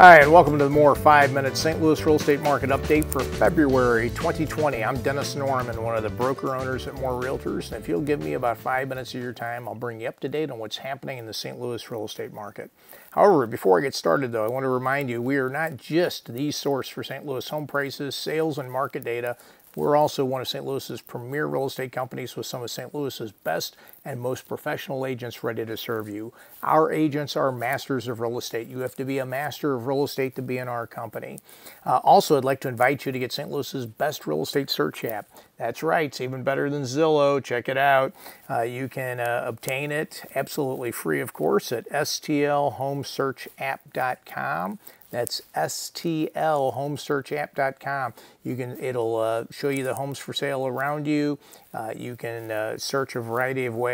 Hi, and welcome to the more five minute St. Louis real estate market update for February 2020. I'm Dennis Norman, one of the broker owners at More Realtors. And if you'll give me about five minutes of your time, I'll bring you up to date on what's happening in the St. Louis real estate market. However, before I get started, though, I want to remind you we are not just the source for St. Louis home prices, sales, and market data. We're also one of St. Louis's premier real estate companies with some of St. Louis's best and most professional agents ready to serve you. Our agents are masters of real estate. You have to be a master of real estate to be in our company. Uh, also, I'd like to invite you to get St. Louis's best real estate search app. That's right, it's even better than Zillow. Check it out. Uh, you can uh, obtain it absolutely free, of course, at stlhomesearchapp.com. That's stlhomesearchapp.com. You can it'll uh, show you the homes for sale around you. Uh, you can uh, search a variety of ways.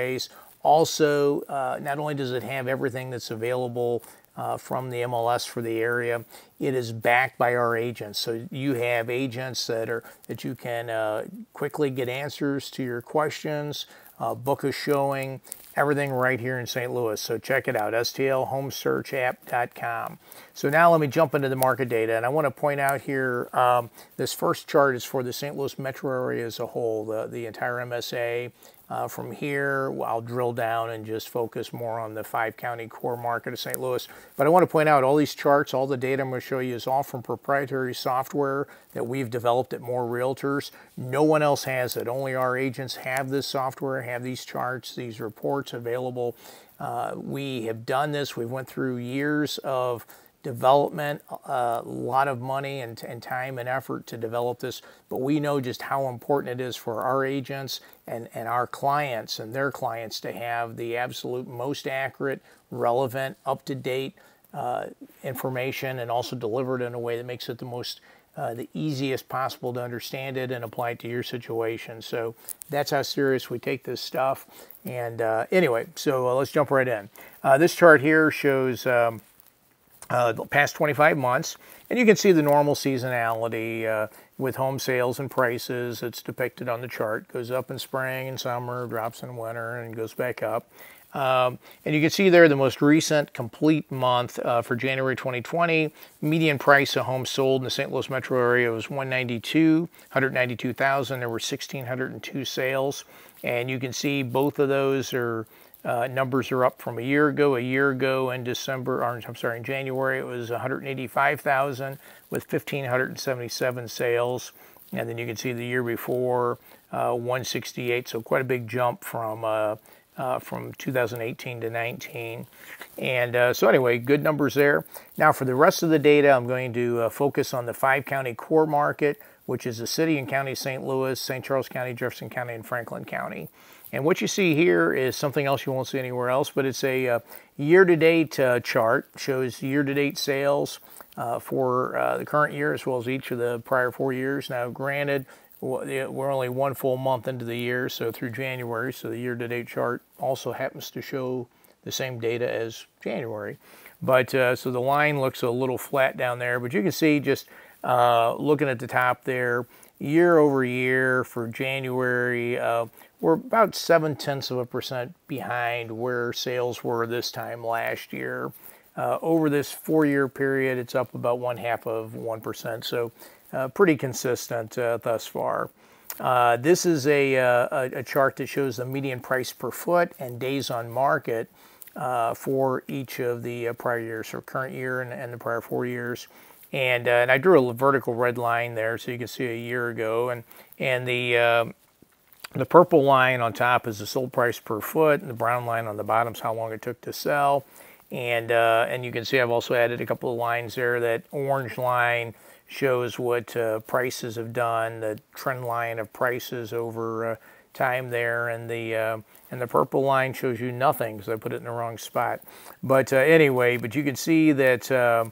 Also, uh, not only does it have everything that's available uh, from the MLS for the area. It is backed by our agents, so you have agents that are that you can uh, quickly get answers to your questions, uh, book a showing, everything right here in St. Louis. So check it out, stlhomesearchapp.com. So now let me jump into the market data, and I want to point out here um, this first chart is for the St. Louis metro area as a whole, the, the entire MSA. Uh, from here, I'll drill down and just focus more on the five county core market of St. Louis. But I want to point out all these charts, all the data I'm going to show you is all from proprietary software that we've developed at More Realtors. No one else has it. Only our agents have this software, have these charts, these reports available. Uh, we have done this. We've went through years of development, a lot of money and, and, time and effort to develop this, but we know just how important it is for our agents and, and our clients and their clients to have the absolute most accurate, relevant, up-to-date uh, information and also delivered in a way that makes it the most uh, the easiest possible to understand it and apply it to your situation. So that's how serious we take this stuff. And uh, anyway, so uh, let's jump right in. Uh, this chart here shows um, uh, the past 25 months. And you can see the normal seasonality uh, with home sales and prices. It's depicted on the chart. Goes up in spring and summer, drops in winter, and goes back up. Um, and you can see there the most recent complete month uh, for January 2020. Median price of homes sold in the St. Louis metro area was 192, 192,000. There were 1,602 sales. And you can see both of those are uh, numbers are up from a year ago. A year ago in December, or I'm sorry, in January, it was 185,000 with 1,577 sales. And then you can see the year before, uh, 168. So quite a big jump from uh, uh, from 2018 to 19. And uh, so anyway, good numbers there. Now for the rest of the data, I'm going to uh, focus on the five county core market, which is the city and county St. Louis, St. Charles County, Jefferson County, and Franklin County. And what you see here is something else you won't see anywhere else, but it's a uh, year-to-date uh, chart, shows year-to-date sales uh, for the current year as well as each of the prior four years. Now, granted, we're only one full month into the year, so through January, so the year-to-date chart also happens to show the same data as January. But uh, so the line looks a little flat down there, but you can see just uh, looking at the top there, year over year for January, uh, we're about seven tenths of a percent behind where sales were this time last year. Uh, over this four-year period, it's up about one half of 1%, so uh, pretty consistent uh, thus far. Uh, this is a, uh, a, a, chart that shows the median price per foot and days on market for each of the prior years, so current year and, and the prior four years. And, and I drew a vertical red line there so you can see a year ago. And, and the the purple line on top is the sold price per foot, and the brown line on the bottom is how long it took to sell. And, uh, and you can see I've also added a couple of lines there. That orange line shows what uh, prices have done, the trend line of prices over uh, time there, and the uh, and the purple line shows you nothing because I put it in the wrong spot. But uh, anyway, but you can see that uh,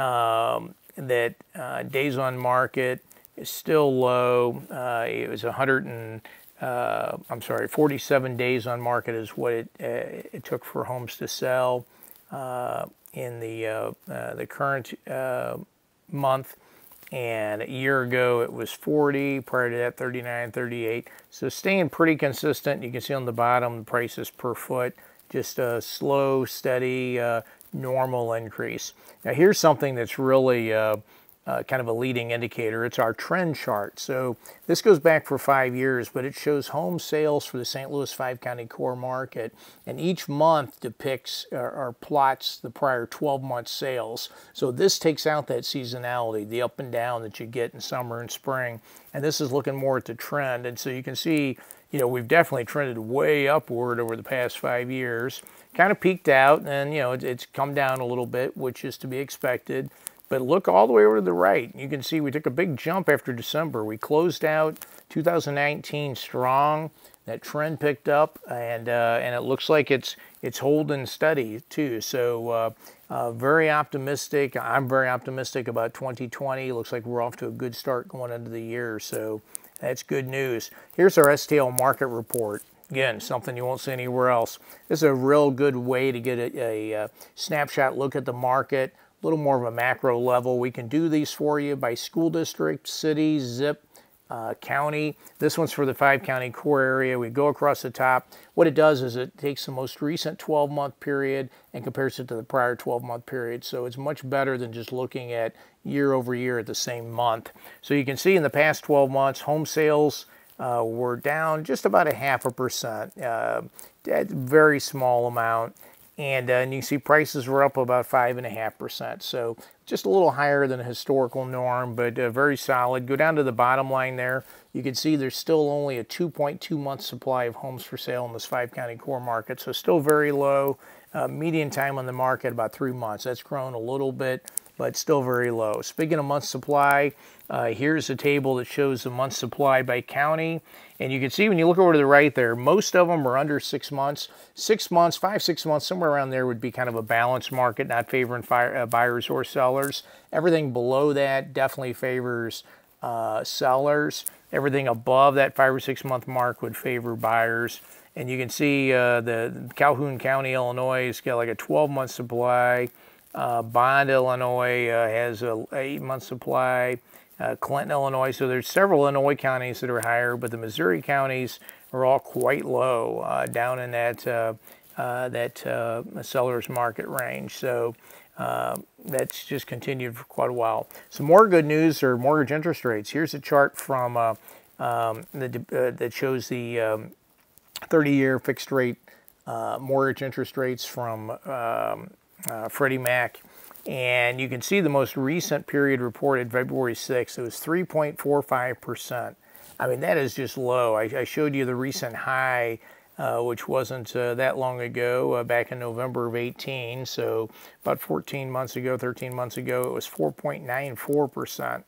um, that days on market is still low. it was 100 and uh, I'm sorry, 47 days on market is what it, uh, it took for homes to sell uh, in the, uh, uh, the current uh, month. And a year ago it was 40, prior to that 39, 38. So staying pretty consistent. You can see on the bottom the prices per foot, just a slow, steady normal increase. Now here's something that's really uh, uh, kind of a leading indicator. It's our trend chart. So this goes back for five years, but it shows home sales for the St. Louis five-county core market, and each month depicts or, or plots the prior 12 month sales. So this takes out that seasonality, the up and down that you get in summer and spring, and this is looking more at the trend. And so you can see, you know, we've definitely trended way upward over the past five years. Kind of peaked out, and you know, it's come down a little bit, which is to be expected. But look all the way over to the right. You can see we took a big jump after December. We closed out 2019 strong. That trend picked up, and uh, and it looks like it's it's holding steady too. So uh, uh, very optimistic. I'm very optimistic about 2020. Looks like we're off to a good start going into the year. So that's good news. Here's our STL market report. Again, something you won't see anywhere else. This is a real good way to get a, a, a snapshot look at the market a little more of a macro level. We can do these for you by school district, city, zip, uh, county. This one's for the five county core area. We go across the top. What it does is it takes the most recent 12 month period and compares it to the prior 12 month period. So it's much better than just looking at year over year at the same month. So you can see in the past 12 months, home sales uh, were down just about a half a percent, uh, a very small amount and, uh, and you see prices were up about 5.5%. So just a little higher than a historical norm, but uh, very solid. Go down to the bottom line there. You can see there's still only a 2.2 month supply of homes for sale in this five county core market, so still very low. Uh, median time on the market about three months. That's grown a little bit, but still very low. Speaking of month supply, uh, here's a table that shows the month supply by county. And you can see when you look over to the right there, most of them are under six months. Six months, five, six months, somewhere around there would be kind of a balanced market, not favoring fire, uh, buyers or sellers. Everything below that definitely favors uh, sellers. Everything above that five or six month mark would favor buyers. And you can see uh, the Calhoun County, Illinois, has got like a 12 month supply. Uh, Bond, Illinois uh, has a eight month supply. Uh, Clinton, Illinois. So there's several Illinois counties that are higher, but the Missouri counties are all quite low, uh, down in that uh, uh that seller's market range. So that's just continued for quite a while. Some more good news are mortgage interest rates. Here's a chart from um, the, that shows the 30-year um, fixed rate mortgage interest rates from um, Freddie Mac and you can see the most recent period reported February 6th, it was 3.45%. I mean, that is just low. I, I showed you the recent high, uh, which wasn't uh, that long ago, uh, back in November of 18. So about 14 months ago, 13 months ago, it was 4.94%.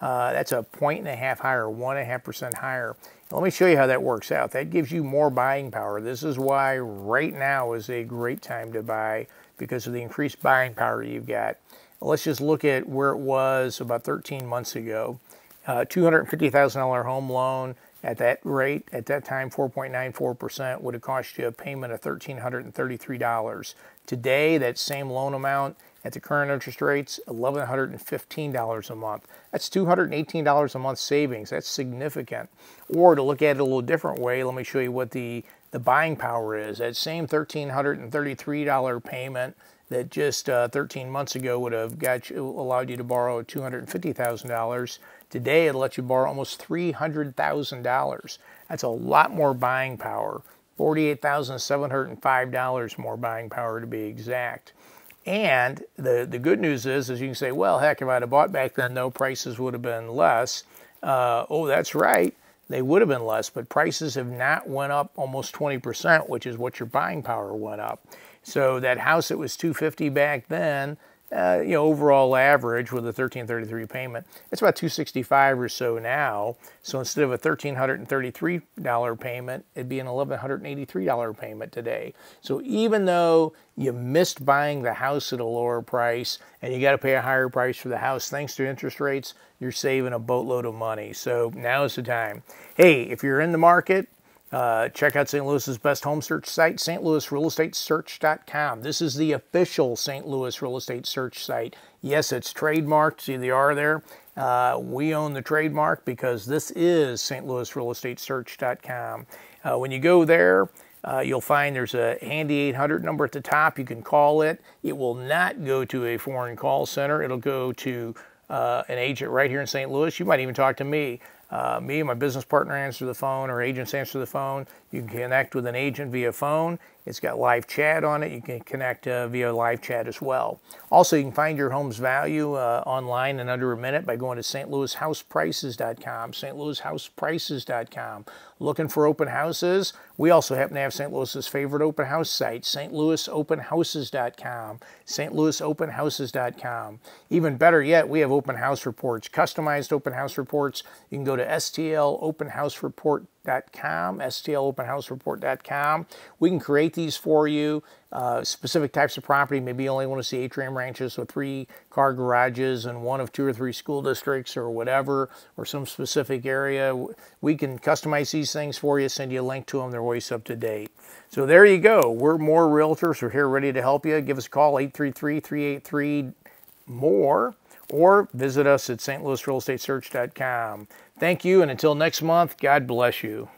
Uh, that's a point and a half higher, one and a half percent higher. Let me show you how that works out. That gives you more buying power. This is why right now is a great time to buy because of the increased buying power you've got. Let's just look at where it was about 13 months ago. Uh, $250,000 home loan at that rate, at that time, 4.94% would have cost you a payment of $1,333. Today, that same loan amount at the current interest rates, $1,115 a month. That's $218 a month savings. That's significant. Or to look at it a little different way, let me show you what the the buying power is. That same $1,333 payment that just uh, 13 months ago would have got you, allowed you to borrow $250,000. Today, it'll let you borrow almost $300,000. That's a lot more buying power. $48,705 more buying power to be exact. And the, the good news is, as you can say, well, heck, if I'd have bought back then, no prices would have been less. Uh, oh, that's right they would have been less, but prices have not went up almost 20%, which is what your buying power went up. So that house that was 250 back then, uh, you know, overall average with a 1333 payment, it's about 265 or so now. So instead of a $1,333 payment, it'd be an $1,183 payment today. So even though you missed buying the house at a lower price and you got to pay a higher price for the house thanks to interest rates, you're saving a boatload of money. So now is the time. Hey, if you're in the market, uh, check out St. Louis's best home search site, stlouisrealestatesearch.com. This is the official St. Louis real estate search site. Yes, it's trademarked. See the R there? Uh, we own the trademark because this is stlouisrealestatesearch.com. Uh, when you go there, uh, you'll find there's a handy 800 number at the top. You can call it. It will not go to a foreign call center. It'll go to uh, an agent right here in St. Louis. You might even talk to me. Uh, me and my business partner answer the phone or agents answer the phone. You can connect with an agent via phone. It's got live chat on it. You can connect uh, via live chat as well. Also, you can find your home's value uh, online in under a minute by going to stlouishouseprices.com, stlouishouseprices.com. Looking for open houses? We also happen to have St. Louis's favorite open house site, stlouisopenhouses.com, stlouisopenhouses.com. Even better yet, we have open house reports, customized open house reports. You can go to stlopenhousereport.com stlopenhousereport.com, stlopenhousereport.com. We can create these for you. Uh, specific types of property, maybe you only want to see atrium ranches with three car garages and one of two or three school districts or whatever, or some specific area. We can customize these things for you, send you a link to them. They're always up to date. So there you go. We're more realtors. We're here ready to help you. Give us a call, 833 383 more or visit us at stlouisrealestatesearch.com. Thank you, and until next month, God bless you.